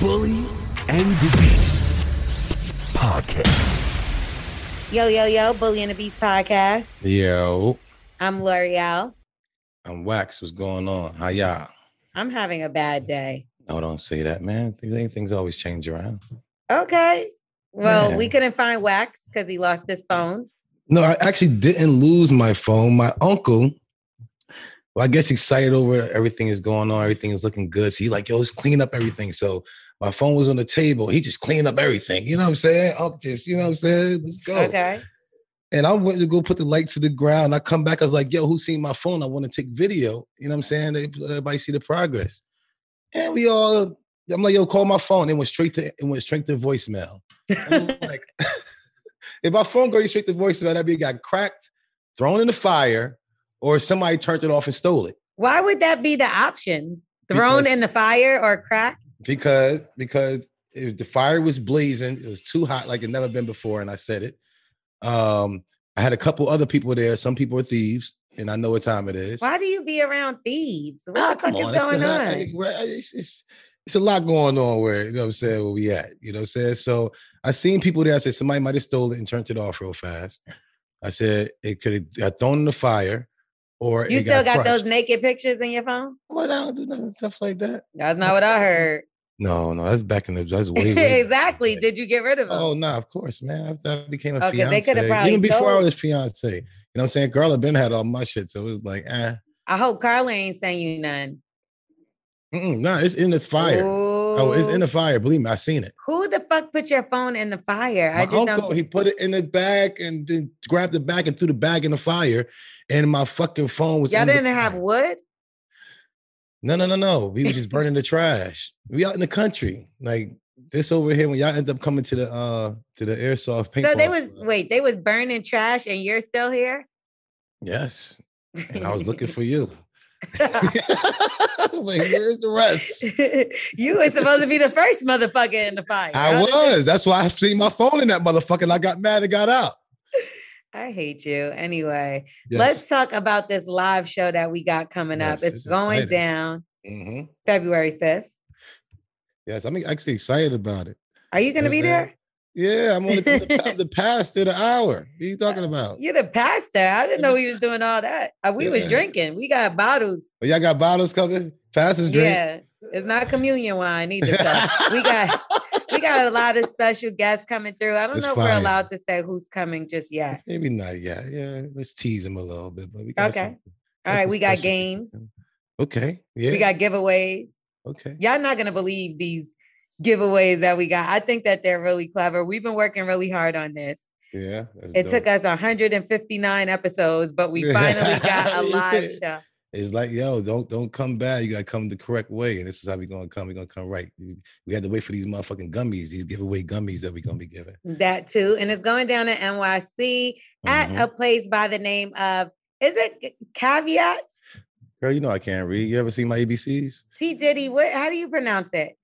Bully and the Beast podcast. Yo, yo, yo, Bully and the Beast podcast. Yo, I'm Lorel. I'm Wax. What's going on? How y'all? I'm having a bad day. No, don't say that, man. Things, things always change around. Okay. Well, Yeah. we couldn't find Wax because he lost his phone. No, I actually didn't lose my phone. My uncle, well, I guess excited over everything is going on, everything is looking good. So he like, yo, let's clean up everything. So my phone was on the table. He just cleaned up everything. You know what I'm saying? Uncle just, you know what I'm saying? Let's go. Okay. And I went to go put the light to the ground. I come back, I was like, yo, who seen my phone? I want to take video. You know what I'm saying? Everybody see the progress. And we all, I'm like, yo, call my phone. It went straight to it went straight to voicemail. Like, if my phone goes straight to voicemail, that be got cracked, thrown in the fire, or somebody turned it off and stole it. Why would that be the option? Thrown Because- in the fire or cracked? Because because if the fire was blazing, it was too hot, like it never been before, and I said it. Um, I had a couple other people there. Some people are thieves, and I know what time it is. Why do you be around thieves? What Ah, the fuck is on, going on? It's, it's, it's a lot going on where, you know what I'm saying, where we at. You know what I'm saying? So I seen people there. I said somebody might have stole it and turned it off real fast. I said it could have got thrown in the fire or You it still got, those naked pictures in your phone? Well, I don't do nothing stuff like that. That's not what I heard. No, no, that's back in the that's way, way back. exactly. Did you get rid of them? Oh no, of course, man. After I became a Okay, fiance, they coulda probably even before I was fiance, you know what I'm saying? Girl, I've been had all my shit, so it was like, eh, I hope Carla ain't saying you none. mm nah, it's in the fire. Oh, it's in the fire. Believe me, I seen it. Who the fuck put your phone in the fire? I My just uncle, don't. he put it in the bag and then grabbed the bag and threw the bag in the fire. And my fucking phone was. Y'all didn't have fire. wood? No, no, no, no. We was just burning the trash. We out in the country, like this over here. When y'all end up coming to the uh to the airsoft paint. So they was wait, they was burning trash and you're still here? Yes, and I was looking for you. like, where's the rest? you were supposed to be the first motherfucker in the fight. I was. That's why I seen my phone in that motherfucker. And I got mad and got out. I hate you. Anyway, Yes. let's talk about this live show that we got coming up. It's it's going exciting. down Mhm. February 5th. Yes, I'm actually excited about it. Are you going to be there? Yeah, I'm on the, I'm the pastor, the hour. What are you talking about? You're the pastor. I didn't know he was doing all that. Uh, we was drinking. We got bottles. Oh, y'all got bottles coming? Fastest drink? Yeah, it's not communion wine either. So we got we got a lot of special guests coming through. I don't It's know if we're allowed to say who's coming just yet. Maybe not yet. Yeah, let's tease them a little bit. But we got Okay. All right, we got games. people. Okay. Yeah. We got giveaways. okay. Y'all not gonna believe these giveaways that we got. I think that they're really clever. We've been working really hard on this. Yeah. It dope. took us 159 episodes, but we finally got a live show. It's like, yo, don't don't come back. You gotta come the correct way. And this is how we gonna come. We're gonna come right. We- We had to wait for these motherfucking gummies, these giveaway gummies that we're gonna be giving. That too. And it's going down in NYC at Mhm. a place by the name of is it Caveat? Girl, you know I can't read. You ever see my ABCs? T Diddy, what how do you pronounce it?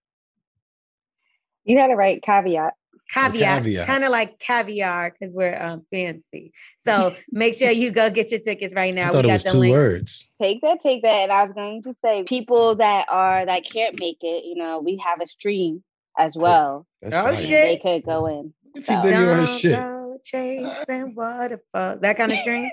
You had it right, caveat. Caveat, caveats. kind of like caviar because we're um, fancy. So make sure you go get your tickets right now. I thought we it got was the two link. words. Take that, take that. And I was going to say, people that are that can't make it, you know, we have a stream as well. That's Oh, fire. shit. They could go in. What So- you did on Don't shit? go chasing waterfall. That kind of stream.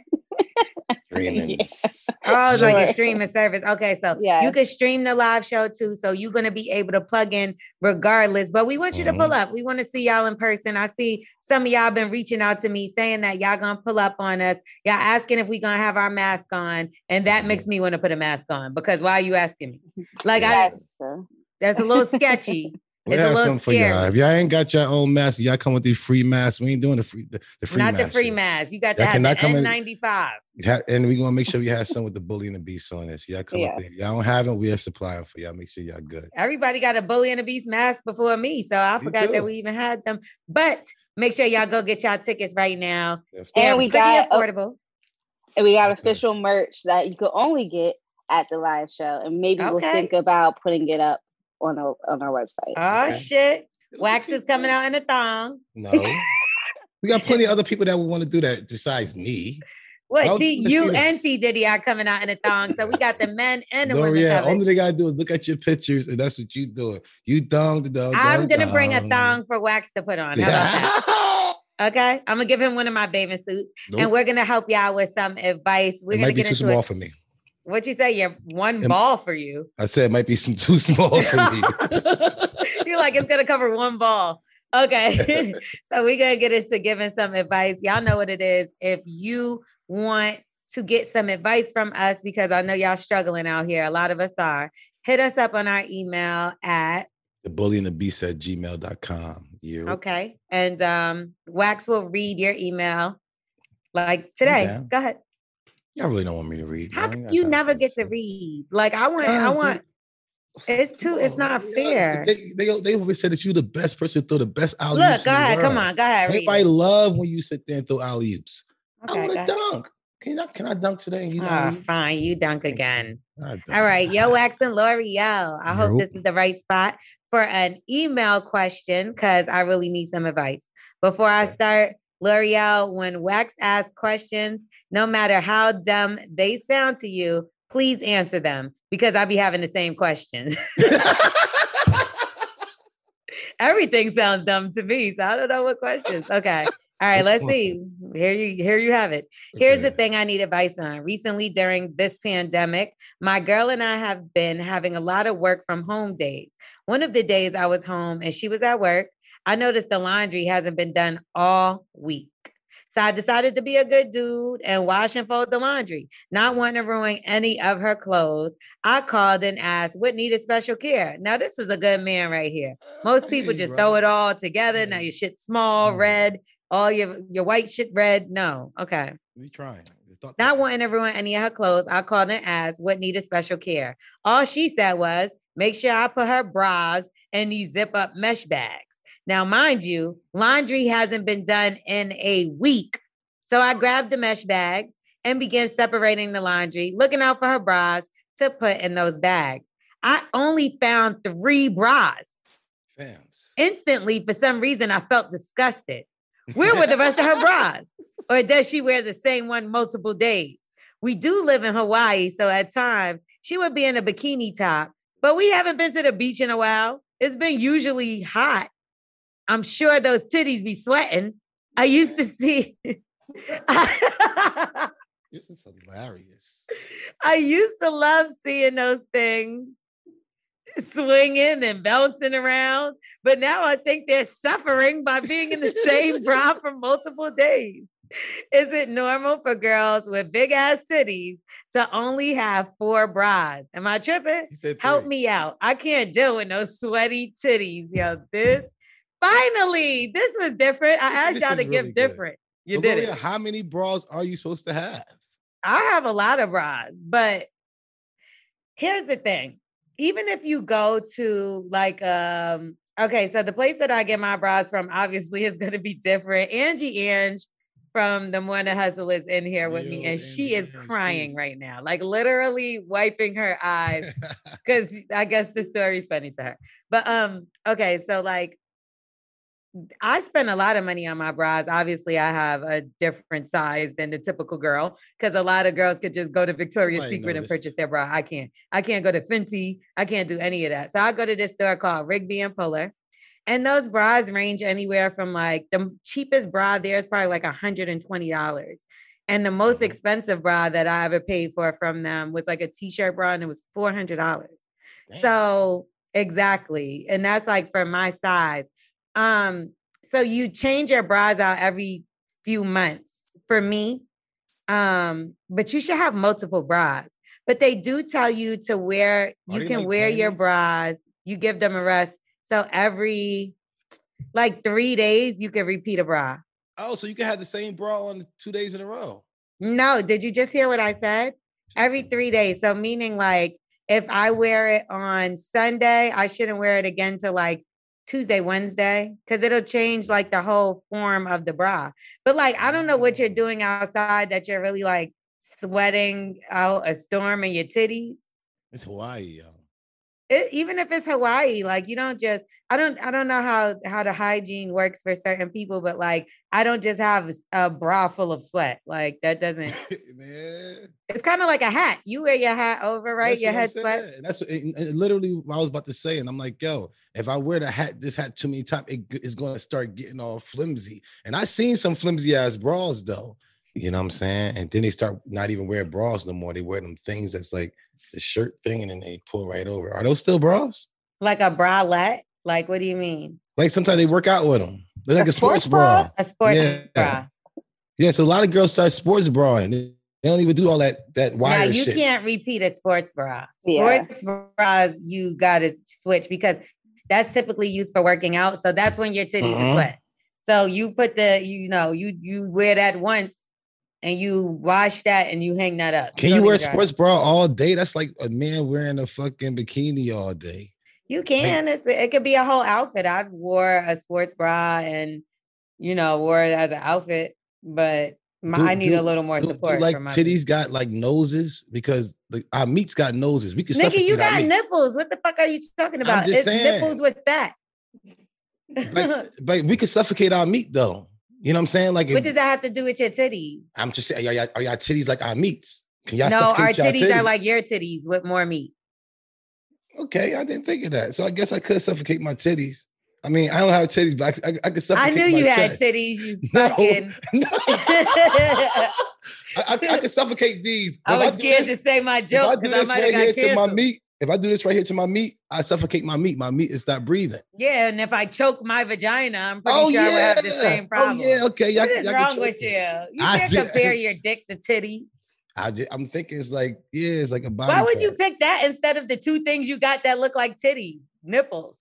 Dreamings. Oh, it's like a Sure. streaming service. Okay, so you can stream the live show too. So you're gonna be able to plug in regardless. But we want you to pull Mhm. up. We want to see y'all in person. I see some of y'all been reaching out to me saying that y'all gonna pull up on us. Y'all asking if we gonna have our mask on, and that Mhm. makes me want to put a mask on because why are you asking me? Like I, Yes. sir. that's a little sketchy. We It's have little something for y'all. If y'all ain't got your own mask, y'all come with these free masks. We ain't doing the free the, the free Not the free shit. mask. You got to Y'all have the come in- N95. Ha- and we gonna make sure we have some with the bully and the beast on this. Y'all come up Yeah. Y'all don't have them, we are supplying for y'all. Make sure y'all good. Everybody got a bully and a beast mask before me, so I Me forgot that we even had them. But make sure y'all go get y'all tickets right now. Yes, They're And we pretty got affordable. And we got official merch that you could only get at the live show. And maybe we'll think about putting it up on our on our website. Oh Okay. shit! Wax is coming out in a thong. No. we got plenty of other people that would want to do that besides me. What was T gonna you and T Diddy are coming out in a thong. So we got the men and the No, women yeah. covered. Only they gotta do is look at your pictures, and that's what you doing. You thong the dong. I'm gonna bring a thong for Wax to put on. How about that? Okay. I'm gonna give him one of my bathing suits and we're gonna help y'all with some advice. We're it gonna might be get too into small it. for me. What you say? You have one ball for you. I said it might be some too small for me. You're like, it's gonna cover one ball. Okay. so we're gonna get into giving some advice. Y'all know what it is. If you want to get some advice from us, because I know y'all struggling out here, a lot of us are, hit us up on our email at the bully and the beast at gmail.com. You okay. And um Wax will read your email like today. Go ahead. Y'all really don't want me to read. How man. you never get to read? Like I want, I want. It's too. It's not fair. They, they, they always said that you the best person to throw the best alley Look, go ahead. Come on, go ahead. Everybody love when you sit there and throw alley oops. I want to dunk. Can I, can I dunk today? And you alley-oop? fine. You dunk again. Dunk. All right, yo, Wax and Lorel. I hope this is the right spot for an email question because I really need some advice. Before I start, Lorel, when Wax asks questions, no matter how dumb they sound to you, please answer them because I'll be having the same questions. Everything sounds dumb to me, so I don't know what questions. Okay. All right, let's see. Here you here you have it. Here's the thing I need advice on. Recently, during this pandemic, my girl and I have been having a lot of work from home days. One of the days I was home and she was at work, I noticed the laundry hasn't been done all week. So I decided to be a good dude and wash and fold the laundry, not wanting to ruin any of her clothes. I called and asked what needed special care. Now, this is a good man right here. Most people just throw it all together. Now your shit small, Mm. red, all your your white shit red. No, okay. We trying. Not wanting to ruin any of her clothes, I called and asked what needed special care. All she said was, make sure I put her bras in these zip up mesh bags. Now, mind you, laundry hasn't been done in a week. So I grabbed the mesh bags and began separating the laundry, looking out for her bras to put in those bags. I only found three bras. Fams. Instantly, for some reason, I felt disgusted. Where were the rest of her bras? Or does she wear the same one multiple days? We do live in Hawaii, so at times she would be in a bikini top, but we haven't been to the beach in a while. It's been usually hot. I'm sure those titties be sweating. I used to see. This is hilarious. I used to love seeing those things swinging and bouncing around, but now I think they're suffering by being in the same bra for multiple days. Is it normal for girls with big ass titties to only have four bras? Am I tripping? Help me out. I can't deal with no sweaty titties. Yo, this finally, this was different. I asked this y'all to give good. different. You But did it. How many bras are you supposed to have? I have a lot of bras, but here's the thing. Even if you go to like um okay, so the place that I get my bras from obviously is going to be different. Angie Ange from the Morning Hustle is in here with me Yo, and she is Ange, crying please. right now. Like literally wiping her eyes because I guess the story's funny to her. But um, okay, so like I spend a lot of money on my bras. Obviously, I have a different size than the typical girl because a lot of girls could just go to Victoria's Nobody Secret and purchase their bra. I can't. I can't go to Fenty. I can't do any of that. So I go to this store called Rigby and Peller. And those bras range anywhere from like the cheapest bra there is probably like $120. And the most Mhm. expensive bra that I ever paid for from them was like a t-shirt bra and it was $400. Damn. So exactly. And that's like for my size. Um, so you change your bras out every few months for me. Um, but you should have multiple bras. But they do tell you to wear, you can wear your bras, you give them a rest. So every like three days, you can repeat a bra. oh, so you can have the same bra on two days in a row. No, did you just hear what I said? Every three days. So meaning like if I wear it on Sunday, I shouldn't wear it again till like Tuesday, Wednesday, because it'll change like the whole form of the bra. But like I don't know what you're mm. doing outside that you're really like sweating out a storm in your titties. It's Hawaii, yo. It, even if it's Hawaii, like you don't just I don't I don't know how how the hygiene works for certain people, but like I don't just have a bra full of sweat. Like that doesn't. Man, it's kind of like a hat. You wear your hat over, right? That's your head sweat. And that's literally what I was about to say. And I'm like, yo, if I wear the hat, this hat too many times, it is going to start getting all flimsy. And I seen some flimsy ass bras though. You know what I'm saying? And then they start not even wearing bras no more. They wear them things that's like the shirt thing, and then they pull right over. Are those still bras? Like a bralette? Like, what do you mean? Like sometimes they work out with them. They're like a, a sports, sports bra. bra. A sports yeah. bra. Yeah, so a lot of girls start sports bra and they don't even do all that that wire. Now you shit. can't repeat a sports bra. Yeah. Sports bras you gotta switch because that's typically used for working out. So that's when your titties uh-huh. sweat. So you put the you know you you wear that once and you wash that and you hang that up. Can you, wear a sports bra all day? That's like a man wearing a fucking bikini all day. You can. It's, it could be a whole outfit. I've wore a sports bra and you know wore it as an outfit, but my, do, I need do, a little more do, support. like titties got like noses because the, our meats got noses. We could. Nigga, you got nipples. What the fuck are you talking about? It's saying. nipples with fat. like, but we could suffocate our meat though. You know what I'm saying? Like, what does that have to do with your titties? I'm just saying, are y'all, are y'all titties like our meats? Can y'all no, our titties, titties, are like your titties with more meat. Okay, I didn't think of that. So I guess I could suffocate my titties. I mean, I don't have titties, but I, I, I could suffocate. I knew you chest. had titties. You no, fucking. No. I, I, I could suffocate these. I was scared this, to say my joke. If I do this right here canceled. to my meat, if I do this right here to my meat, I suffocate my meat. My meat is stop breathing. Yeah, and if I choke my vagina, I'm pretty oh, sure yeah. I would have the same problem. Oh yeah, okay. What is wrong with you? You can't compare your dick to titty. I am thinking it's like, yeah, it's like a body. Why would part. you pick that instead of the two things you got that look like titty nipples?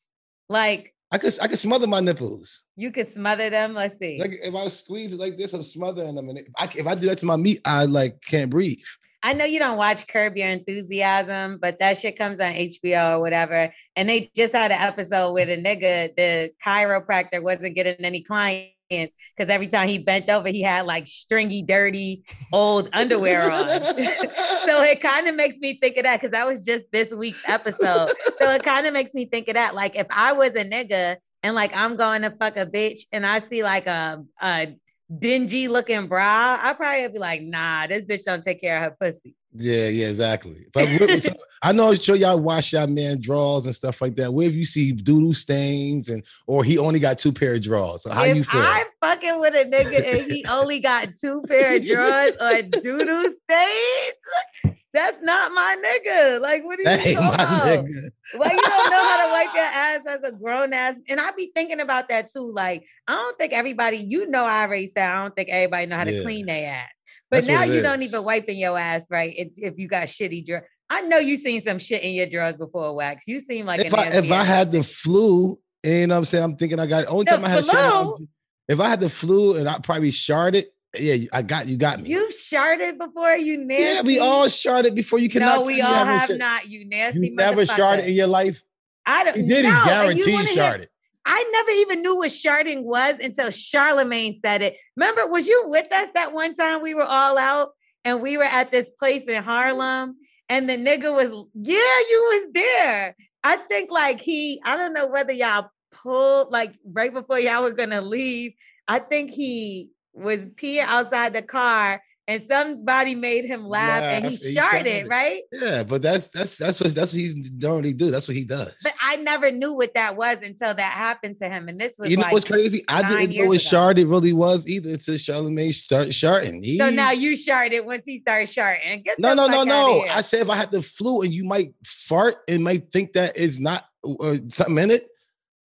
Like I could I could smother my nipples. You could smother them. Let's see. Like if I squeeze it like this, I'm smothering them. And if I, if I do that to my meat, I like can't breathe. I know you don't watch Curb Your Enthusiasm, but that shit comes on HBO or whatever. And they just had an episode where the nigga, the chiropractor, wasn't getting any clients because every time he bent over, he had like stringy, dirty, old underwear on. so it kind of makes me think of that because that was just this week's episode. so it kind of makes me think of that. Like if I was a nigga and like I'm going to fuck a bitch and I see like a, a dingy looking bra, I probably be like, nah, this bitch don't take care of her pussy. Yeah, yeah, exactly. But so, I know I'm sure y'all wash y'all man drawers and stuff like that. Where if you see doodle stains and or he only got two pair of drawers. So how if you feel? I'm fucking with a nigga and he only got two pair of drawers or doodle stains. That's not my nigga. Like, what are you talking about? Nigga. Well, you don't know how to wipe your ass as a grown ass. And I be thinking about that too. Like, I don't think everybody, you know, I already said I don't think everybody know how to yeah. clean their ass. But That's now you is. don't even wiping your ass right if, if you got shitty drawers. I know you seen some shit in your drawers before wax. You seem like if I if I had the flu, you know what I'm saying? I'm thinking I got only the time I had flu. if I had the flu and I probably sharded, yeah, I got you. Got me. You've sharded before, you nasty. Yeah, we all sharded before. You cannot. No, we all have not. You nasty. You never sharded in your life. I don't. He did. No, he guaranteed sharded. I never even knew what sharding was until Charlemagne said it. Remember, was you with us that one time we were all out and we were at this place in Harlem and the nigga was, yeah, you was there. I think like he, I don't know whether y'all pulled like right before y'all were gonna leave. I think he was peeing outside the car and somebody made him laugh yeah, and he sharted, right? Yeah, but that's that's that's what that's what he's normally do. That's what he does. But I never knew what that was until that happened to him. And this was you know like what's crazy? I didn't know what sharded really was either until Charlemagne started sharting. He, so now you sharted once he started sharting. Get no, no, no, no. I said if I had the flu and you might fart and might think that it's not uh, something in it.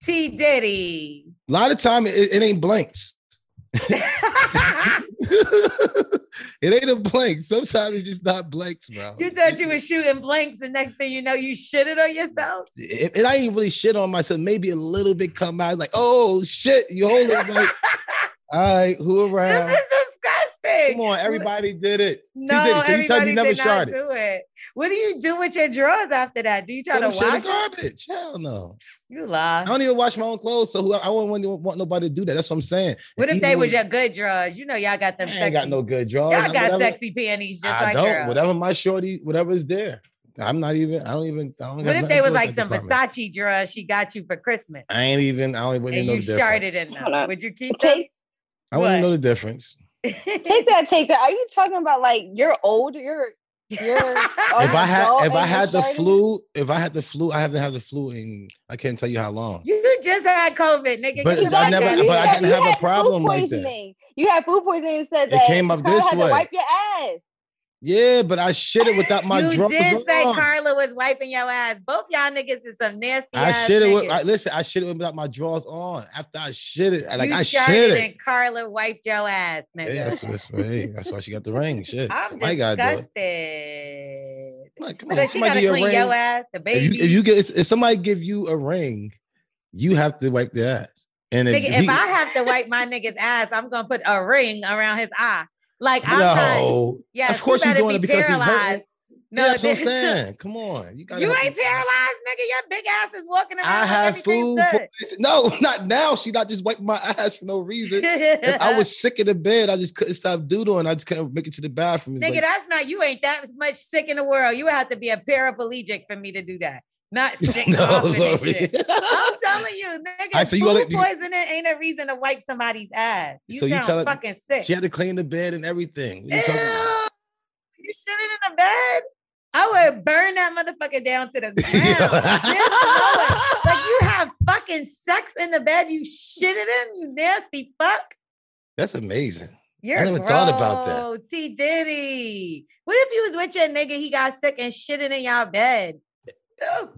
T Diddy. A lot of time it, it ain't blanks. It ain't a blank. Sometimes it's just not blanks, bro. You thought you were shooting blanks, and next thing you know, you shitted on yourself. It, it I ain't really shit on myself. Maybe a little bit come out like, oh shit, you hold it like, all right, who around? This is disgusting. Come on, everybody did it. No, did it. Can everybody you never did not do it? What do you do with your drawers after that? Do you try Put to wash garbage? Hell no. You lie. I don't even wash my own clothes, so who, I wouldn't want nobody to do that. That's what I'm saying. What if, if they was your good drawers? You know, y'all got them. I ain't got no good drawers. Y'all got whatever, sexy panties just I like don't. Whatever my shorty, whatever is there. I'm not even. I don't even. I don't What if they was like some department. Versace drawers she got you for Christmas I ain't even. I don't even and know you the sharded difference. in them? Would you keep them? Take I wouldn't What? know the difference. Take that, take that. Are you talking about like you're old? You're you're if I had if I had the sharding? flu, if I had the flu, I haven't had the flu in I can't tell you how long. You just had COVID, nigga. But Get I never- out You of but I didn't have a problem like that. You had food poisoning and said It that came up you this had way. To wipe your ass. Yeah, but I shit it without my you drawers did say on. Carla was wiping your ass. Both y'all niggas is some nasty I ass shit it with. I, listen, I shit it without my drawers on. After I shit it, like you I shit it. and Carla wiped your ass, nigga. Yeah, that's, that's, hey, that's why she got the ring. Shit. I'm Somebody disgusted. Like, come on, she gotta you clean ring. your ass, the If you, if you get if somebody give you a ring, you have to wipe their ass. And if, Nigga, if I have to wipe my nigga's ass, I'm gonna put a ring around his eye. Like I'm not. no, Yes, of course you you're doing it be because he's paralyzed. No, yeah, that's what I'm saying. Come on, you got. You ain't paralyzed, nigga. Your big ass is walking around. I have food. No, not now. She not just wiping my ass for no reason. If I was sick in the bed. I just couldn't stop doodling. I just couldn't make it to the bathroom. It's Nigga, like- that's not you. Ain't that much sick in the world? You would have to be a paraplegic for me to do that. Not sick no, coughing and Lori. shit. I'm telling you, nigga, Alright, so you food gonna poisoning ain't a reason to wipe somebody's ass. You So sound telling- fucking sick. she had to clean the bed and everything. What Ew, you shitting in the bed? I would burn that motherfucker down to the ground. It. Like you have fucking sex in the bed, you shitted in, you nasty fuck. That's amazing. You're never thought about that. gross. T Diddy. What if you was with your nigga, he got sick and shitting in y'all bed? The?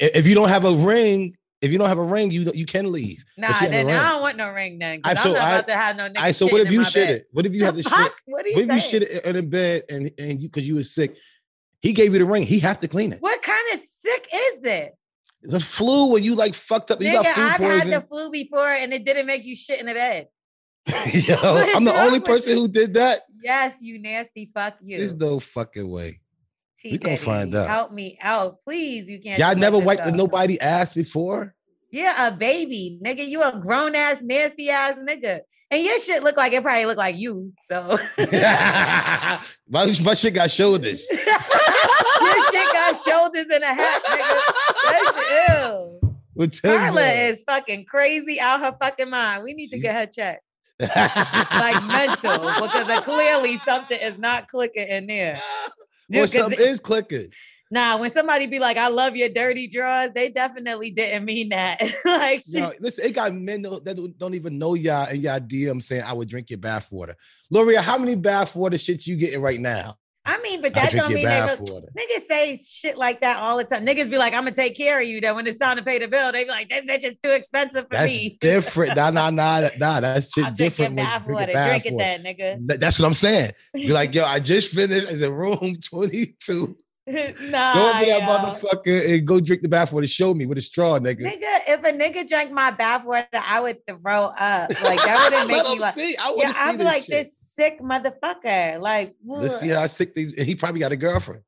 If, if you don't have a ring, if you don't have a ring, you you can leave. Nah, then. I don't want no ring then. I- I'm so not I- about to have no. I so what if you shit bed. it? What if you had The to shit? What, What if you shit it in the bed and and you because you was sick? He gave you the ring. He have to clean it. What kind of sick is this? The flu when you like fucked up. You Nigga, got food I've poison. had the flu before and it didn't make you shit in the bed. Yo, I'm the only person you? who did that. Yes, you nasty fuck you. There's no fucking way. T. we gonna Diddy, find out. Help me out, please. You can't. Y'all never wiped nobody ass before. Yeah, a baby, nigga. You a grown ass, nasty ass nigga, and your shit look like it probably look like you. So my, my shit got shoulders. your shit got shoulders and a hat, nigga. That shit, ew. Carla is fucking crazy out her fucking mind. We need to get her checked, like mental, because clearly something is not clicking in there. Or something is clicking. Nah, when somebody be like, "I love your dirty drawers," they definitely didn't mean that. like, shit. Yo, listen, it got men that don't, don't even know y'all and y'all DM saying I would drink your bath water. Loria, how many bath water shits you getting right now? I mean, but that don't mean they. Niggas say shit like that all the time. Niggas be like, I'm gonna take care of you. Then when it's time to pay the bill, they be like, this bitch is too expensive for That's me. different. Nah, nah, nah, nah. That's just I'll drink different. when bath water. Drink it then, nigga. Th- That's what I'm saying. Be like, yo, I just finished. It's in room 22. nah, Go to that motherfucker and go drink the bath water. Show me with a straw, nigga. Nigga, if a nigga drank my bath water, I would throw up. Like that wouldn't make me like. see. I Yeah, see I'd be like shit. this sick motherfucker. Like, Let's see how sick these. And he probably got a girlfriend.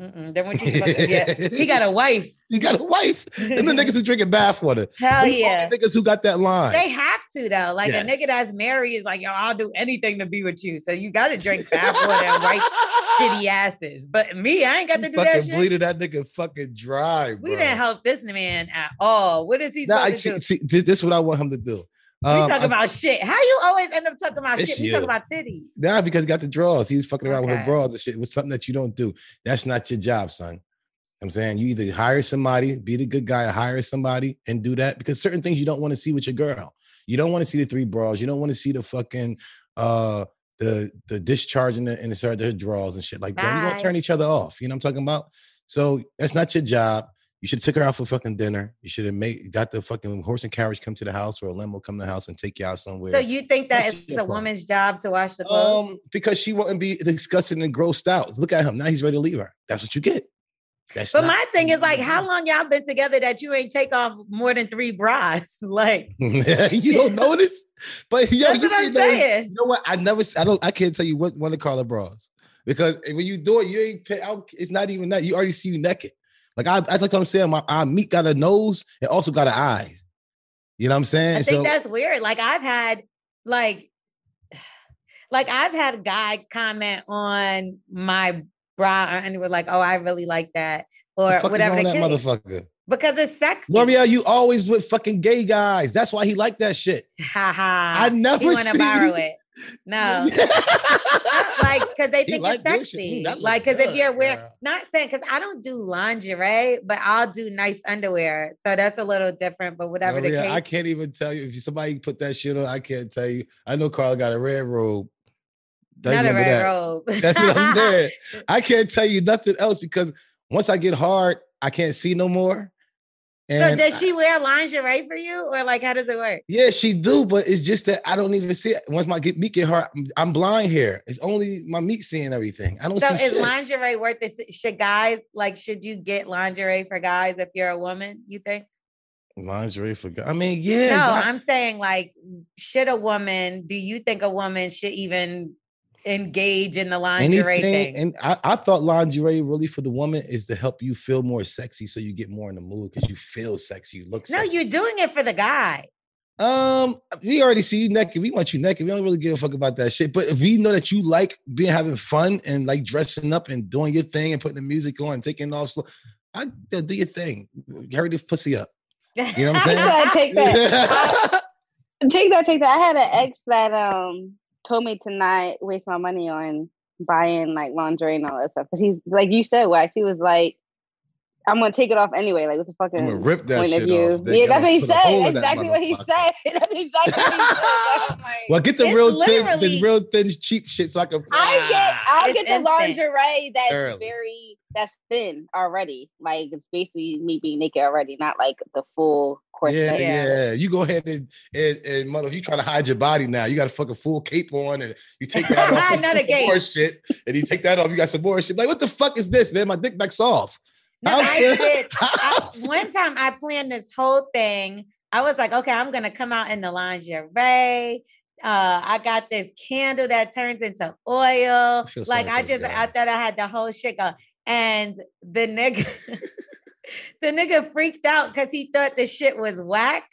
Mm-mm, then what you get? He got a wife. He got a wife. And the niggas is drinking bath water. Hell yeah. niggas who got that line. They have to though. Like a nigga that's married is like, yo, I'll do anything to be with you. So you got to drink bath water and wipe shitty asses. But me, I ain't got to do that fucking shit. bleeded that nigga fucking dry, bro. We didn't help this man at all. What is he Nah, supposed I, to see, do? see, thi- this is what I want him to do. We Um, talking I- about shit. How you always end up talking about shit? We you. talking about titty. Nah, because he got the draws. He's fucking around with her Okay. bras and shit. It was something that you don't do. That's not your job, son. I'm saying you either hire somebody, be the good guy, hire somebody and do that because certain things you don't want to see with your girl. You don't want to see the three bras. You don't want to see the fucking uh the the discharging the and the her draws and shit like that. You're Bye. gonna turn each other off. You know what I'm talking about? So that's not your job. You should have took her out for fucking dinner. You should have made got the fucking horse and carriage come to the house or a limo come to the house and take you out somewhere. So you think that it's a woman's job to wash the clothes? Um, because she wouldn't be disgusting and grossed out. Look at him now; he's ready to leave her. That's what you get. That's but my thing is like, how long y'all been together that you ain't take off more than three bras? Like, you don't notice, but yo, that's you what I'm saying. You know what? I never. I don't. I can't tell you what one to call her bras because when you do it, you ain't. It's not even that. You already see you naked. Like I, that's like what I'm saying. My, our meat got a nose and also got an eyes. You know what I'm saying? I think so that's weird. Like I've had like like I've had a guy comment on my bra or underwear, like, oh, I really like that, The or is whatever the that case. motherfucker. Because it's sexy. Lorel, you always with fucking gay guys. That's why he liked that shit. Ha ha. I never want to borrow it. No. like because they think like it's sexy. Like because if you're wearing, girl. not saying because I don't do lingerie, but I'll do nice underwear. So that's a little different. But whatever oh, the case, I can't even tell you if somebody put that shit on. I can't tell you. I know Carl got a red robe. Don't not a red that. robe. That's what I'm saying. I can't tell you nothing else because once I get hard, I can't see no more. So does she wear lingerie for you, or like how does it work? Yeah, she do, but it's just that I don't even see it. Once my get, meat get hard, I'm, blind here. It's only my meat seeing everything. I don't So see is shit. lingerie worth it? Should guys like? Should you get lingerie for guys if you're a woman? You think? lingerie for guys. I mean, yeah. no, I'm saying like, should a woman? Do you think a woman should even engage in the lingerie anything. thing? And I, I thought lingerie really for the woman is to help you feel more sexy, so you get more in the mood because you feel sexy, you look. no, sexy. you're doing it for the guy. Um, we already see you naked. We want you naked. We don't really give a fuck about that shit. But if we know that you like being having fun and like dressing up and doing your thing and putting the music on and taking off slow, I yeah, do your thing. Hurry the pussy up. You know what I'm saying? I take that. Take that, take that. I had an ex that um told me to not waste my money on buying like lingerie and all that stuff. Cause he's like you said, Wax, he was like, I'm gonna take it off anyway. Like what the fuck I'm gonna rip that point shit of view. off. They Yeah, that's what he put a hole said. Exactly what he said. That's exactly what he said. Like, Well, get the It's real thin, the real thin cheap shit so I can. I get I'll ah, get the instant. lingerie that's Early. very that's thin already. Like it's basically me being naked already, not like the full Yeah, corset. yeah, Yeah. You go ahead and and, and mother, you try to hide your body now, you got a fucking full cape on, and you take that off. Not a some more shit, and you take that off. You got some more shit. Like, what the fuck is this, man? My dick back's off. No, I did. I, one time I planned this whole thing. I was like, okay, I'm gonna come out in the lingerie. Uh, I got this candle that turns into oil. feel Like I just, guy. I thought I had the whole shit going. And the nigga, the nigga freaked out because he thought the shit was wax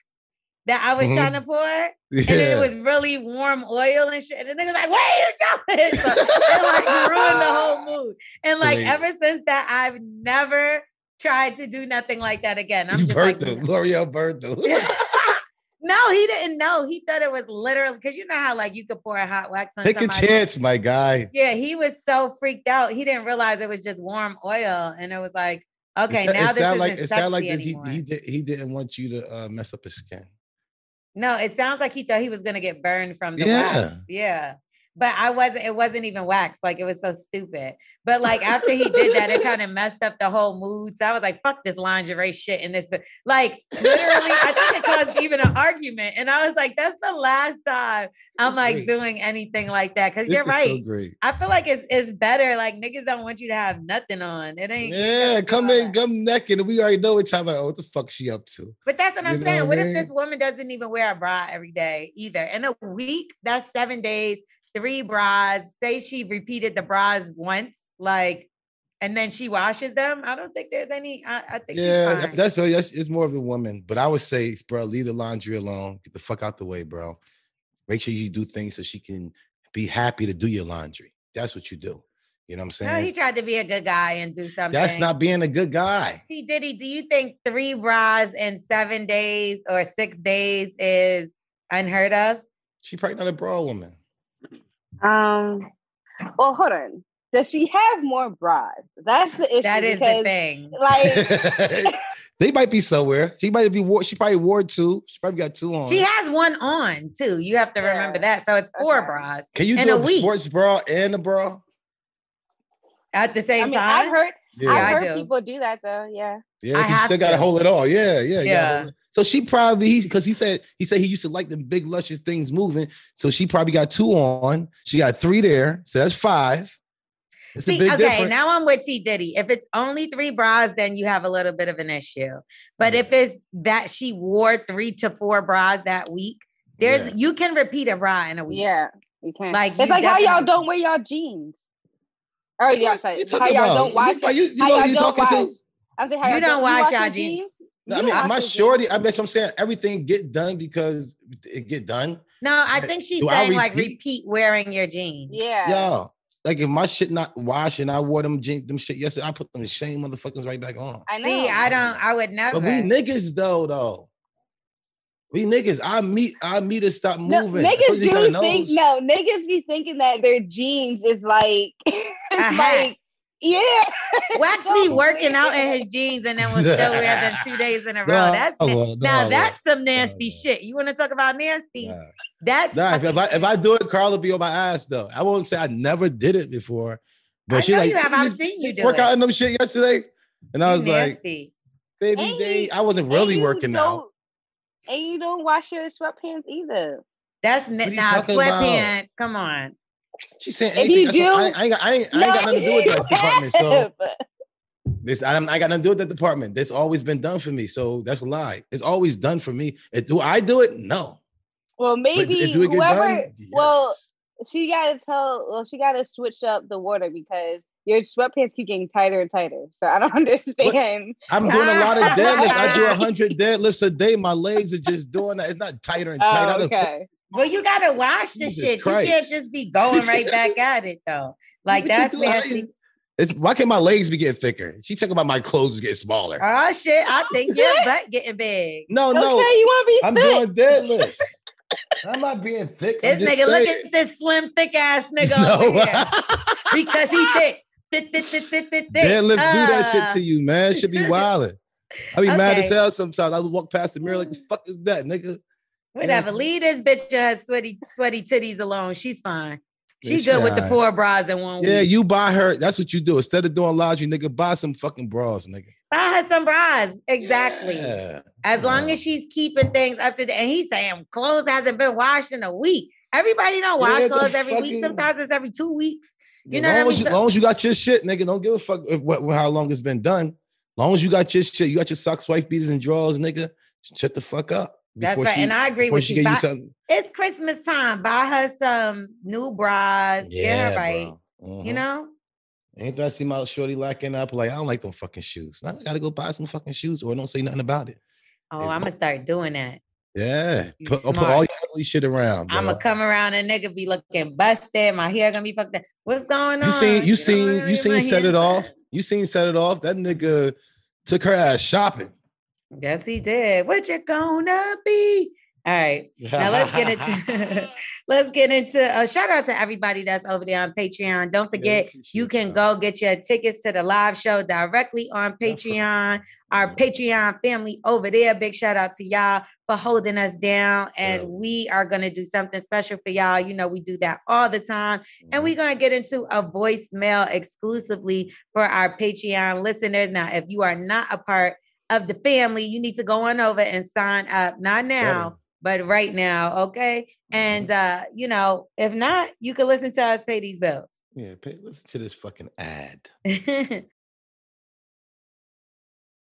that I was Mhm. trying to pour. Yeah. And then it was really warm oil and shit. And the nigga was like, what are you doing? So it like ruined the whole mood. And like Wait. ever since that, I've never tried to do nothing like that again. I'm you just burnt like, them. Lorel burnt them. no, he didn't know. He thought it was literally because you know how like you could pour a hot wax on Take a chance, my guy. Yeah, he was so freaked out. He didn't realize it was just warm oil. And it was like, okay, it, now it this sound isn't like it sexy sound like he he did he didn't want you to uh, mess up his skin. No, it sounds like he thought he was gonna get burned from the Yeah. Yeah. But I wasn't, it wasn't even wax. Like it was so stupid. But like after he did that, it kind of messed up the whole mood. So I was like, fuck this lingerie shit. And this, like literally, I think it caused even an argument. And I was like, that's the last time I'm like great. doing anything like that. Cause This you're so right. great. I feel like it's it's better. Like niggas don't want you to have nothing on. It ain't. Yeah, come in, uh come naked, and we already know what time. Like, oh, what the fuck she up to? But that's what You I'm saying. what I if this woman doesn't even wear a bra every day either? In a week, that's seven days, three bras. Say she repeated the bras once, like, and then she washes them. I don't think there's any. I, I think Yeah, she's fine. that's that's it's more of a woman. But I would say, bro, leave the laundry alone. Get the fuck out the way, bro. Make sure you do things so she can be happy to do your laundry. That's what you do. You know what I'm saying? no, he tried to be a good guy and do something. That's not being a good guy. See, Diddy, do you think three bras in seven days or six days is unheard of? She probably not a bra woman. Um well hold on. Does she have more bras? That's the issue. That is the thing. Like they might be somewhere. She might be wore. She probably wore two. She probably got two on. She has one on too. You have to remember that. So it's four Okay. bras Can you in do a a, week. sports bra and a bra? at the same I mean time. I've heard Yeah, I I've heard do. people do that though. Yeah. yeah. You still got to to. hold it all. Yeah, yeah, Yeah. Hold it. So she probably because he said he said he used to like the big luscious things moving. So she probably got two on. She got three there. So that's five. It's See, okay, difference. now I'm with T Diddy. If it's only three bras, then you have a little bit of an issue. But if it's that she wore three to four bras that week, there's Yeah. you can repeat a bra in a week. Yeah. You can. Like, it's you like how y'all don't wear y'all jeans. Or y'all sorry, how talking y'all about? don't You- wash. you- you how know y'all you don't talking to- wash. I'm saying how You y'all don't wash your your jeans? No, I mean, my shorty. I mean, so I'm saying everything get done because it get done. No, I think she's Do I saying like repeat? repeat wearing your jeans. Yeah. Yo, like if my shit not washed and I wore them jeans, them shit yesterday, I put them same motherfuckers right back on. I know. See, I don't. I would never. But we niggas though, though. We niggas, I meet, I meet to stop moving. I niggas told you got a do think nose. no niggas be thinking that their jeans is like it's like yeah. Wax So be oh, working out in his jeans and then will still wear them two days in a row. Nah, that's oh, I na- now that's some nasty shit. You want to talk about nasty? Nah. That's Nah, if, I if I do it, Carl will be on my ass though. I won't say I never did it before, but I she like you have. I've seen you do work it. out in them shit yesterday, and I was like, baby, And you- I wasn't really working out. And you don't wash your sweatpants either. That's na- now sweatpants. Come on. She's saying If anything. you That's what- I, ain't- I ain't got, I ain't, I got nothing to do with that department. So this, I, I got nothing to do with that department. That's always been done for me. So that's a lie. It's always done for me. Do I do it? No. well, But maybe do whoever. done? Well, she got to tell. Well, she got to switch up the water because your sweatpants keep getting tighter and tighter. So I don't understand. I'm doing a lot of deadlifts. I do hundred deadlifts a day. My legs are just doing that. It's not tighter and tighter. Oh, okay. Well, you gotta wash the Jesus shit. You can't just be going right back at it though. Like What that's nasty. It's why can't my legs be getting thicker? She talking about my clothes getting smaller. Oh shit! I think your butt getting big. no, Okay, no, you want to be I'm thick. doing deadlifts. I'm not being thick. This I'm nigga, look at this slim, thick ass nigga no. over here because he thick. Thick, thick, thick, thick, thick, thick. Deadlifts do that shit Ah. to you, man. Should be wilding. I be mad as hell sometimes. I walk past the mirror like, the fuck is that, nigga? Whatever. Yeah. Leave this bitch her sweaty, sweaty titties alone. She's fine. She's she good with the four bras in one Yeah, week. you buy her. That's what you do. Instead of doing laundry, nigga, buy some fucking bras, nigga. Buy her some bras. Exactly. Yeah. As long as she's keeping things up to date. And he's saying clothes hasn't been washed in a week. Everybody don't wash Yeah, clothes every week. Sometimes it's every two weeks. You know what I long as So- long as you got your shit, nigga, don't give a fuck if, what, how long it's been done. long as you got your shit, you got your socks, wife beaters, and drawers, nigga. Shut the fuck up. That's right. she- and I agree with you. get you it's Christmas time. Buy her some new bras. get her right. bro. You mm-hmm. know? Anytime I see my shorty lacking up, like I don't like them fucking shoes. Now I gotta go buy some fucking shoes, or don't say nothing about it. Oh, I'm gonna start doing that. Yeah, put, put all your ugly shit around. I'm gonna come around and nigga be looking busted. My hair gonna be fucked up. What's going on? You seen, you know, seen, you seen, hair set it off. You seen, set it off. That nigga took her ass shopping. Yes, he did. What you gonna be? All right. Now let's get into let's get into uh, shout out to everybody that's over there on Patreon. Don't forget you can go get your tickets to the live show directly on Patreon. Our Patreon family over there. Big shout out to y'all for holding us down. And Yeah. we are gonna do something special for y'all. You know, we do that all the time. And we're going to get into a voicemail exclusively for our Patreon listeners. Now, if you are not a part of the family, you need to go on over and sign up. Not now, but right now. Okay. And, uh, you know, if not, you can listen to us pay these bills. Yeah, pay, listen to this fucking ad.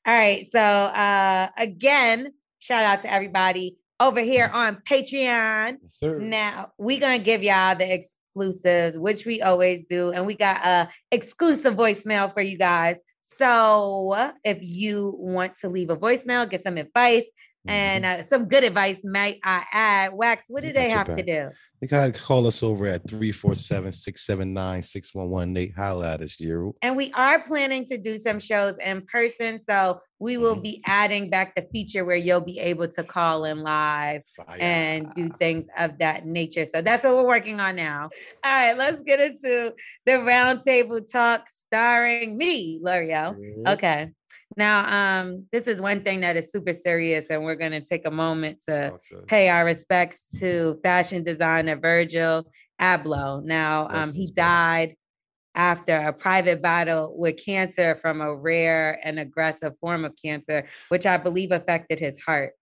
All right. So, uh, again, shout out to everybody over here on Patreon. Yes. Now we're gonna give y'all the exclusives, which we always do, and we got a exclusive voicemail for you guys. So if you want to leave a voicemail, get some advice and uh, some good advice, might I add? Wax, what do got they have to do? You gotta call us over at 347-679-6118. Nate, holla at us, Yero. And we are planning to do some shows in person, so we will Mhm. be adding back the feature where you'll be able to call in live Fire. and do things of that nature. So that's what we're working on now. All right, let's get into the roundtable talk starring me, Lorel. Yeah. Okay. Now, um, this is one thing that is super serious, and we're gonna take a moment to to us. pay our respects to fashion designer Virgil Abloh. Now, um, he died after a private battle with cancer from a rare and aggressive form of cancer, which I believe affected his heart.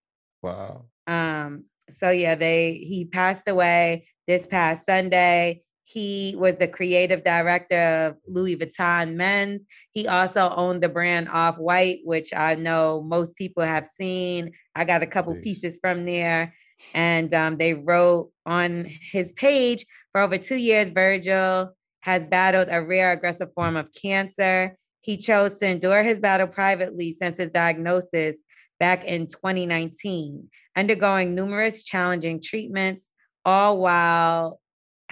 Wow. Um, so yeah, they he passed away this past Sunday. He was the creative director of Louis Vuitton Men's. He also owned the brand Off White, which I know most people have seen. I got a couple Nice. pieces from there. And um, they wrote on his page for over two years, Virgil has battled a rare aggressive form of cancer. He chose to endure his battle privately since his diagnosis back in 2019, undergoing numerous challenging treatments, all while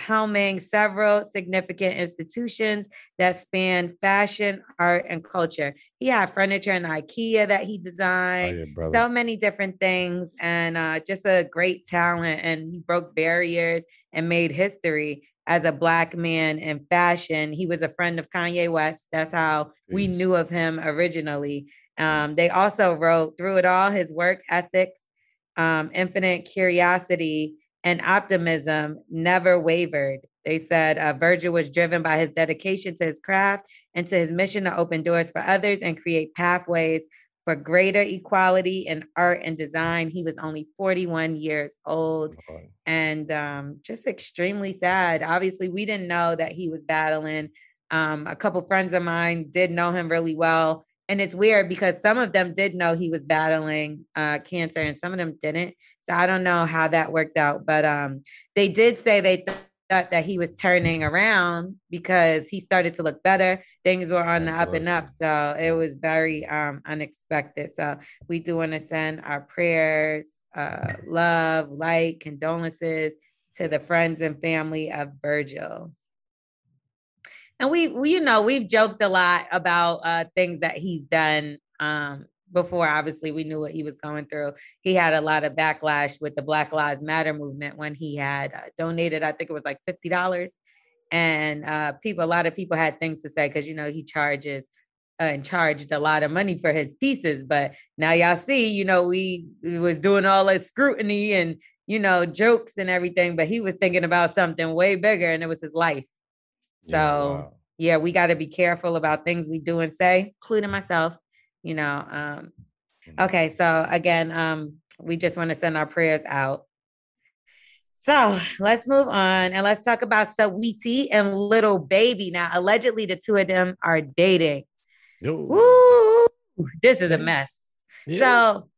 helming several significant institutions that span fashion, art, and culture. He had furniture in IKEA that he Oh, designed, yeah, so many different things, and uh, just a great talent. And he broke barriers and made history as a black man in fashion. He was a friend of Kanye West. That's how we knew of him originally. Um, they also wrote through it all his work ethics, um, infinite curiosity, and optimism never wavered. They said uh, Virgil was driven by his dedication to his craft and to his mission to open doors for others and create pathways for greater equality in art and design. He was only 41 years old and um, just extremely sad. Obviously, we didn't know that he was battling. Um, a couple friends of mine did know him really well. And it's weird because some of them did know he was battling uh, cancer and some of them didn't. I don't know how that worked out. But um, they did say they th- thought that he was turning around because he started to look better. Things were on the That's up and up. So it was very um, unexpected. So we do want to send our prayers, uh, love, light, condolences to the friends and family of Virgil. And we, we you know, we've joked a lot about uh, things that he's done um, before. Obviously, we knew what he was going through. He had a lot of backlash with the Black Lives Matter movement when he had uh, donated, I think it was like fifty dollars, and uh, people, a lot of people had things to say because you know he charges uh, and charged a lot of money for his pieces. But now y'all see, you know, we, was doing all that scrutiny and you know jokes and everything, but he was thinking about something way bigger, and it was his life. Yeah, So wow. yeah, we got to be careful about things we do and say, including myself. You know. Um, Mhm. okay, so again, um, we just want to send our prayers out. So let's move on and let's talk about Saweetie and Lil Baby. Now, allegedly, the two of them are dating. Woo! This is a mess. Yeah. So,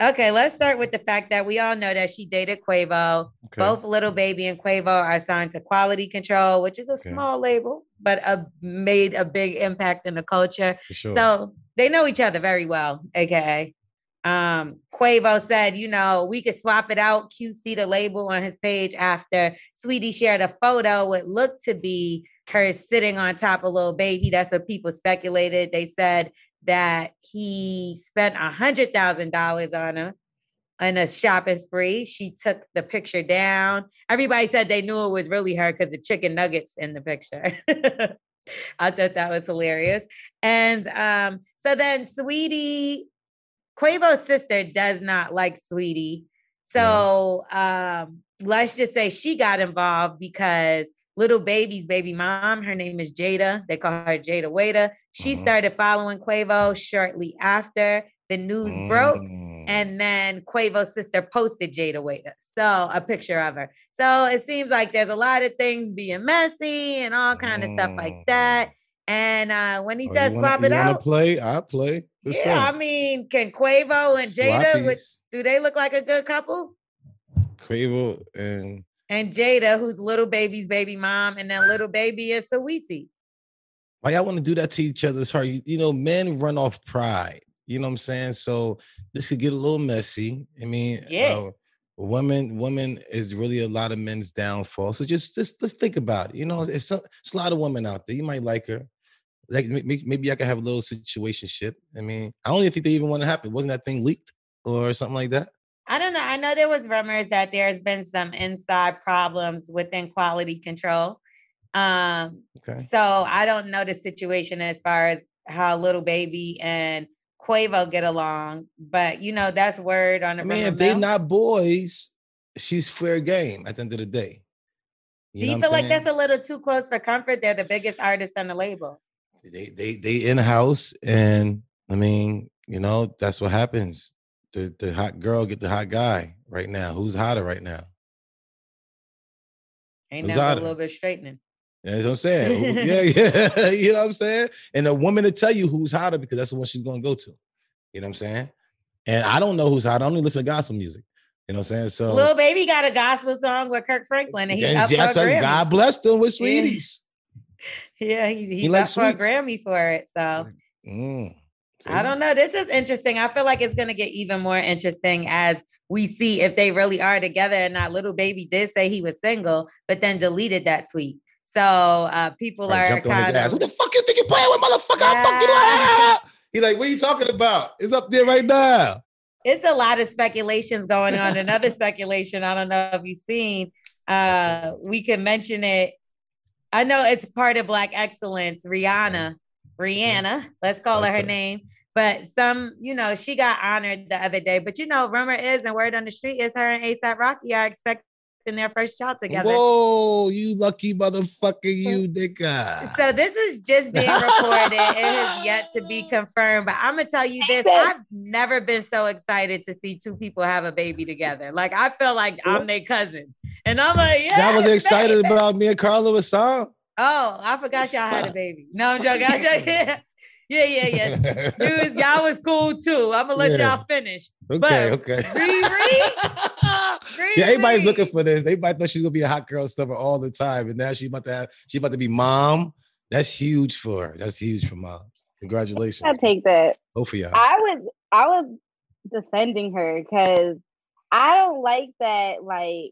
okay, let's start with the fact that we all know that she dated Quavo. Okay. Both Lil Baby and Quavo are signed to Quality Control, which is a Okay. small label, but a, made a big impact in the culture. Sure. So they know each other very well, aka. Um, Quavo said, you know, we could swap it out. QC the label on his page after Saweetie shared a photo. What looked to be her sitting on top of Lil Baby. That's what people speculated. They said that he spent a hundred thousand dollars on her on a shopping spree. She took the picture down. Everybody said they knew it was really her because the chicken nuggets in the picture. I thought that was hilarious. And um, so then Saweetie, Quavo's sister does not like Saweetie. So um, let's just say she got involved because Lil Baby's baby mom, her name is Jada. They call her Jayda Wayda. She Mhm. started following Quavo shortly after the news broke. Mm. And then Quavo's sister posted Jayda Wayda. So a picture of her. So it seems like there's a lot of things being messy and all kind of stuff like that. And uh, when he Oh, you wanna- swap it out, play? I play. For yeah, I mean, can Quavo and Jada, Swappies. do they look like a good couple? Quavo and And Jayda, who's Lil Baby's baby mom, and then Lil Baby is Saweetie. why y'all want to do that to each other? It's hard. You, you know, men run off pride. You know what I'm saying? So this could get a little messy. I mean, Yeah. uh, women, women is really a lot of men's downfall. So just, just let's think about it. You know, if some, it's a lot of women out there, you might like her. Like may- may- maybe I could have a little situationship. I mean, I don't even think they even want to happen. Wasn't that thing leaked or something like that? I don't know. I know there was rumors that there's been some inside problems within quality control. Um, Okay. so I don't know the situation as far as how Lil Baby and Quavo get along, but you know that's word on the I mean, if they're not boys, she's fair game at the end of the day. Do you feel like that's a little too close for comfort? They're the biggest artist on the label. they they they in house and I mean, you know, that's what happens. The the hot girl get the hot guy right now. Who's hotter right now? Ain't Who's nothing but a little bit straightening. That's what I'm saying. Yeah, yeah. you know what I'm saying? And a woman to tell you who's hotter because that's the one she's gonna go to. You know what I'm saying? And I don't know who's hot. I only listen to gospel music. You know what I'm saying? So Lil Baby got a gospel song with Kirk Franklin, and he's and up yes, for a Grammy. God blessed him with sweeties. Yeah, he, he, likes up for a. Grammy for it. So Mm. I don't know. This is interesting. I feel like it's going to get even more interesting as we see if they really are together and not Lil Baby did say he was single, but then deleted that tweet. So uh, people Right, are jumped on his kind ass. of What the fuck you think you playing with, motherfucker? I'll fuck you Yeah. up. He like, what are you talking about? It's up there right now. it's a lot of speculations going on. Another speculation, I don't know if you've seen. Uh, we can mention it. I know it's part of Black Excellence, Rihanna. Mm-hmm. Rihanna, let's call her her name. But some, you know, she got honored the other day. But you know, rumor is and word on the street is her and ASAP Rocky are expecting their first child together. Whoa, you lucky motherfucker, you nigga. So this is just being reported. it has yet to be confirmed. But I'm gonna tell you this: I've never been so excited to see two people have a baby together. Like I feel like I'm their cousin, and I'm like, yeah. Y'all was excited about me and Carla song. Oh, I forgot y'all had a baby. No, I'm joking. I'm joking. Yeah, yeah, yeah. yeah. Dude, y'all was cool too. I'm gonna let Yeah. y'all finish. Okay, But okay. Riri, yeah, everybody's looking for this. Everybody thought she's gonna be a hot girl summer all the time, and now she about to have she about to be mom. That's huge for her. That's huge for moms. Congratulations, I take that. both of y'all. I was I was defending her because I don't like that. Like,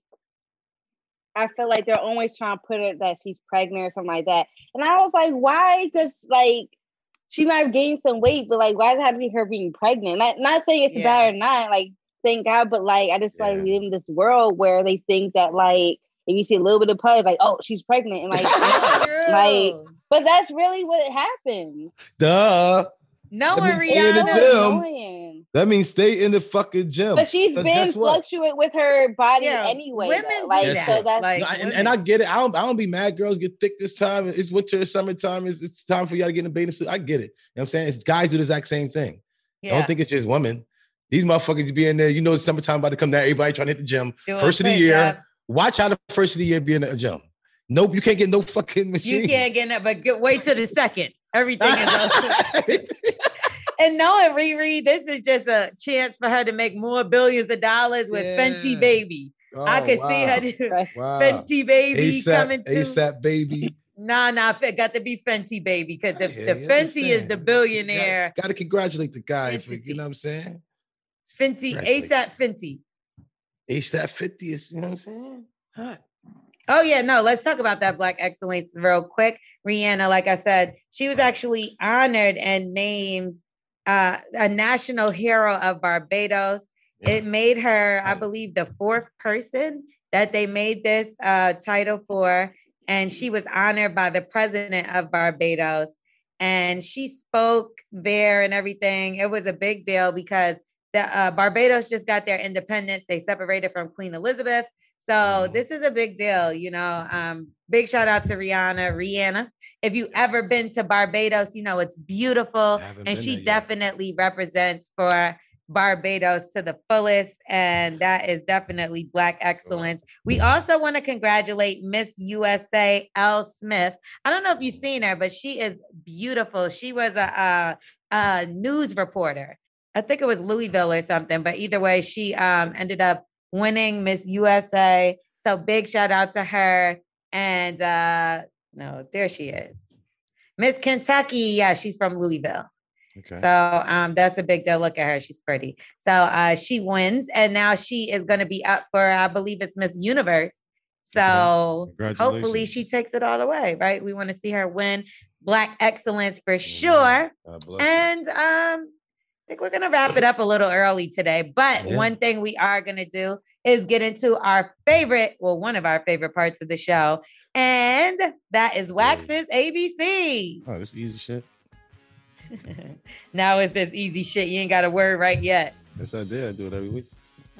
I feel like they're always trying to put it that she's pregnant or something like that. And I was like, why? Because like she might have gained some weight, but like, why does it have to be her being pregnant? Not not saying it's Yeah. bad or not. Like, thank God, but like, I just like Yeah. we live in this world where they think that like if you see a little bit of pus, like, oh, she's pregnant, and like, like, but that's really what happens. Duh. No Let one me in the Rihanna. gym. That means stay in the fucking gym. But she's been guess fluctuate with her body Yeah, anyway. women though. Like, that. so that's Like, and, women. and I get it. I don't, I don't be mad. Girls get thick this time. It's winter, it's summertime. It's, it's time for y'all to get in a bathing suit. I get it. You know what I'm saying? It's guys do the exact same thing. I don't think it's just women. These motherfuckers be in there. You know, it's summertime about to come down. Everybody trying to hit the gym. Doing First of the push-ups. year. Watch how the first of the year be in the gym. Nope, you can't get no fucking machine. You can't get that, but get, wait till the second. Everything is And knowing Riri, this is just a chance for her to make more billions of dollars with Fenty Yeah. Baby. I Oh, could wow. see her do Wow. Fenty Baby ASAP, coming to. ASAP baby. Nah, nah, it got to be Fenty Baby because the, the hear you, Fenty is the billionaire. Got to congratulate the guy for, you know what I'm saying? Fenty, Congratulations. ASAP Fenty. ASAP 50 is, you know what I'm saying? Hot. Oh yeah, no, let's talk about that Black Excellence real quick. Rihanna, like I said, she was actually honored and named uh, a national hero of Barbados. Yeah. It made her, I believe, the fourth person that they made this uh, title for, and she was honored by the president of Barbados. And she spoke there and everything. It was a big deal because the uh, Barbados just got their independence. They separated from Queen Elizabeth. So Mhm. this is a big deal, you know. Um, big shout out to Rihanna. Rihanna, if you ever been to Barbados, you know it's beautiful, and she definitely represents for Barbados to the fullest, and that is definitely Black excellence. We also want to congratulate Miss USA Elle Smith. I don't know if you've seen her, but she is beautiful. She was a, a, a news reporter. I think it was Louisville or something, but either way, she um, ended up winning Miss USA. So big shout out to her. And uh no, there she is. Miss Kentucky. Yeah, she's from Louisville. Okay. So um that's a big deal. Look at her. She's pretty. So uh she wins and now she is gonna be up for I believe it's Miss Universe. So hopefully she takes it all away, right? We want to see her win Black Excellence for sure. God bless her. And um, I think we're gonna wrap it up a little early today. But Yeah. one thing we are gonna do is get into our favorite, well, one of our favorite parts of the show, and that is Wax's ABC. Oh, this easy shit. now it's this easy shit. You ain't got a word right yet. Yes, I did. I do it every week.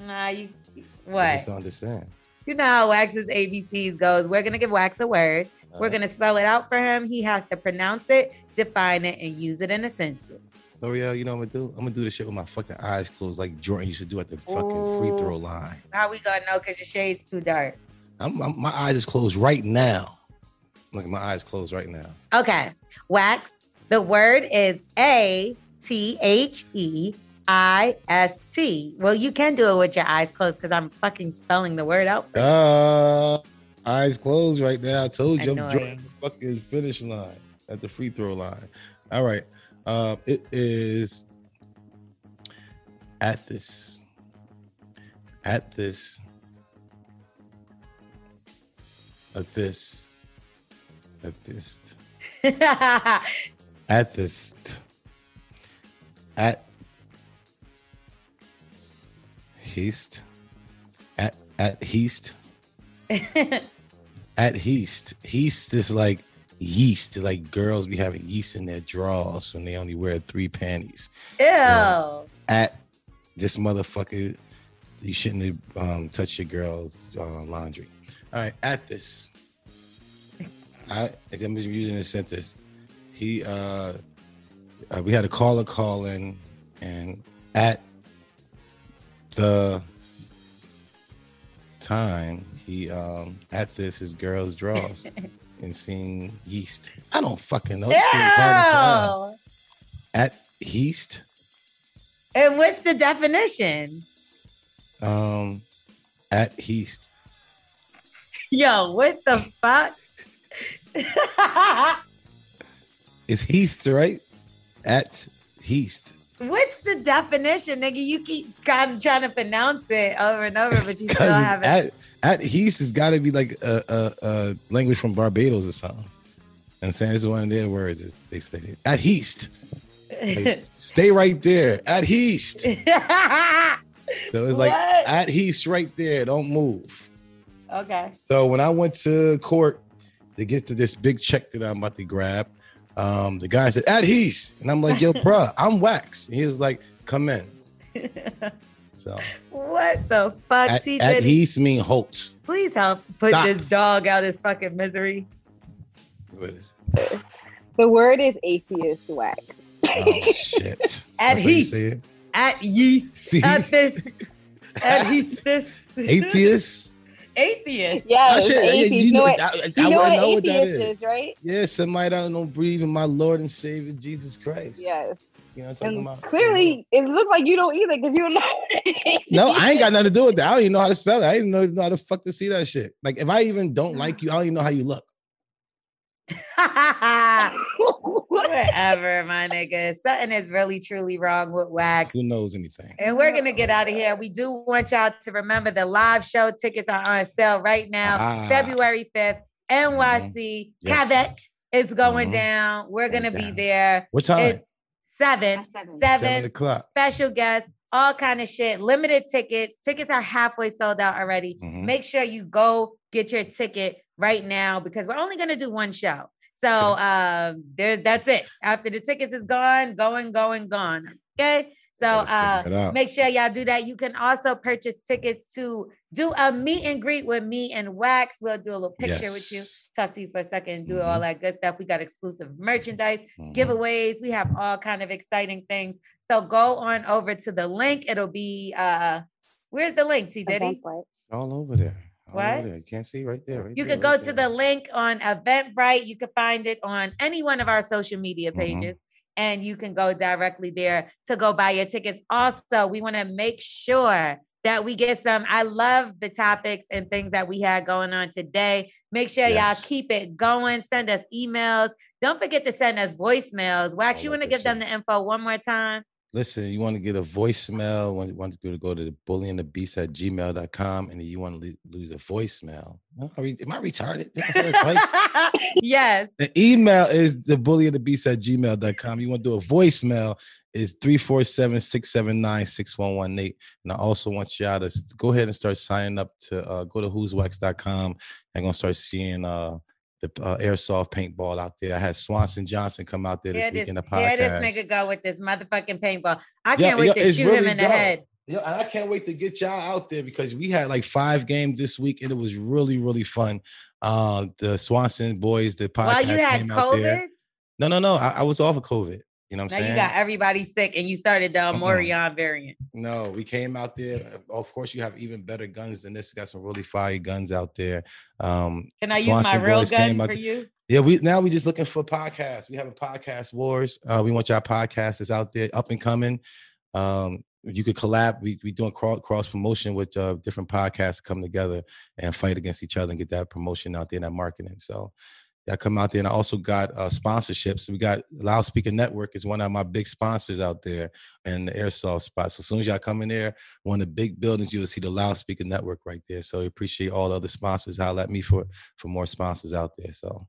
Nah, you I what? just understand. You know how Wax's ABCs goes. We're gonna give Wax a word. We're Uh, gonna spell it out for him. He has to pronounce it, define it, and use it in a sentence. Lorel, you know what I'm gonna do? I'm gonna do this shit with my fucking eyes closed, like Jordan used to do at the fucking free throw line. How we gonna know? Cause your shade's too dark. I'm, I'm- my eyes is closed right now. Look, at my eyes closed right now. Okay. Wax. The word is A T H E I S T. Well, you can do it with your eyes closed because I'm fucking spelling the word out. for. Uh, eyes closed right now. I told you I'm Jordan the fucking finish line at the free throw line. All right. Uh, it is at this, at this, at this, at this, at this, at Heast, at at Heast, at Heast. Heast is like yeast. Like girls be having yeast in their drawers when they only wear three panties. Ew. At this motherfucker, you shouldn't have um, touched your girl's uh, laundry. All right, at this. I I'm just using a sentence. He uh, uh we had a caller call in and at the time he um at this his girl's drawers and seeing yeast. I don't fucking know. This shit is hard as hell. Ew. At yeast, And what's the definition? um, at yeast. Yo, what the fuck? It's yeast, right? At yeast. What's the definition, nigga? You keep kind of trying to pronounce it over and over, but you still haven't. at at yeast has got to be like a, a, a language from Barbados or something. I'm saying this is one of their words. It's- They say it. at yeast. Like, stay right there. At yeast. So it's like What? at yeast right there. Don't move. okay. So when I went to court to get to this big check that I'm about to grab, um, the guy said, at Heath. And I'm like, yo, bruh, I'm wax. And he was like, come in. So What the fuck, at, T. at Diddy? Heath mean Holtz. Please help put Stop. this dog out of his fucking misery. What is The word is atheist wax. Oh shit. At That's how you Heath. At yeast. See? At this. At yeast. This. Atheist? Atheist. Yes, Oh, shit, yeah, atheist. you You know know- what? I- I- You know what know what that atheist is. is, right? Yeah, somebody that don't believe in my Lord and Savior Jesus Christ. Yes. You know what I'm talking And about? clearly, it looks like you don't either because you don't know. No, I ain't got nothing to do with that. I don't even know how to spell it. I didn't know, know how to fuck to see that shit. Like if I even don't like you, I don't even know how you look. Whatever, my nigga. Something is really truly wrong with wax. Who knows anything? And we're gonna get out of here. We do want y'all to remember the live show tickets are on sale right now, Ah, February 5th, NYC. Yes. Caveat is going Mhm. down. We're Going gonna be there. What time? It's seven, Seven. seven, Seven o'clock. special guests, all kind of shit. Limited tickets. Tickets are halfway sold out already. Mhm. Make sure you go get your ticket right now because we're only gonna do one show. So um there that's it. After the tickets is gone, going, going, gone. Okay. So uh figure it out. make sure y'all do that. You can also purchase tickets to do a meet and greet with me and Wax. We'll do a little picture with you, Yes. Talk to you for a second, do all that good stuff. We got exclusive merchandise Mhm. giveaways. We have all kind of exciting things. So go on over to the link. It'll be uh where's the link, T Diddy? All over there. All What? over there. You can't see right there. Right You there, could go right to there. the link on Eventbrite. You can find it on any one of our social media Mhm. pages. And you can go directly there to go buy your tickets. Also, we want to make sure that we get some. I love the topics and things that we had going on today. Make sure Yes. y'all keep it going. Send us emails. Don't forget to send us voicemails. Wax, you want to give them the info one more time? Listen, you want to get a voicemail, want, want to go to the bully and the beast at gmail.com, and you want to lose a voicemail. No, are we- am I retarded? I say that twice? yes. The email is the bully and the beast at gmail.com. You want to do a voicemail is 347-679-6118. And I also want y'all to go ahead and start signing up to uh, go to who'swax.com and gonna start seeing uh the uh, airsoft paintball out there. I had Swanson Johnson come out there this Here week this, in the podcast. this nigga go with this motherfucking paintball. I Yeah, can't wait yo, to shoot him really in the head. Yeah, and I can't wait to get y'all out there because we had like five games this week and it was really, really fun. Uh, the Swanson boys, the podcast. While you had. COVID, No, no, no. I, I was off of COVID. You know what I'm saying? you got everybody sick and you started the. Omicron variant. no, we came out there. Of course, you have even better guns than this. Got some really fire guns out there. Um, Can I use my real gun for there. you? Yeah, we now we're just looking for podcasts. We have a podcast wars. Uh, we want y'all podcasters out there up and coming. Um, you could collab. We we doing cross cross promotion with uh, different podcasts to come together and fight against each other and get that promotion out there and that marketing. So y'all come out there. And I also got uh, sponsorships. We got Loudspeaker Network is one of my big sponsors out there and the airsoft spot. So as soon as y'all come in there, one of the big buildings, you'll see the Loudspeaker Network right there. So I appreciate all the other sponsors. Holler at me for for more sponsors out there. So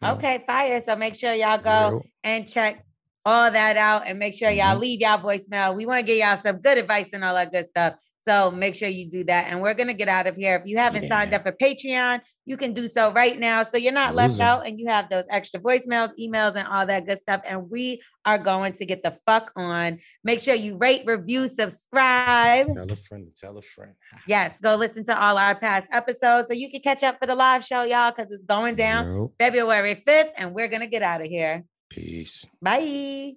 you know, Okay, fire. So make sure y'all go and check all that out and make sure y'all Mhm. leave y'all voicemail. We want to give y'all some good advice and all that good stuff. So make sure you do that. And we're going to get out of here. If you haven't signed up for Patreon, you can do so right now. So you're not left Loser. out and you have those extra voicemails, emails, and all that good stuff. And we are going to get the fuck on. Make sure you rate, review, subscribe. Tell a friend, tell a friend. Yes, go listen to all our past episodes so you can catch up for the live show, y'all, because it's going down Real. February 5th. And we're going to get out of here. Peace. Bye.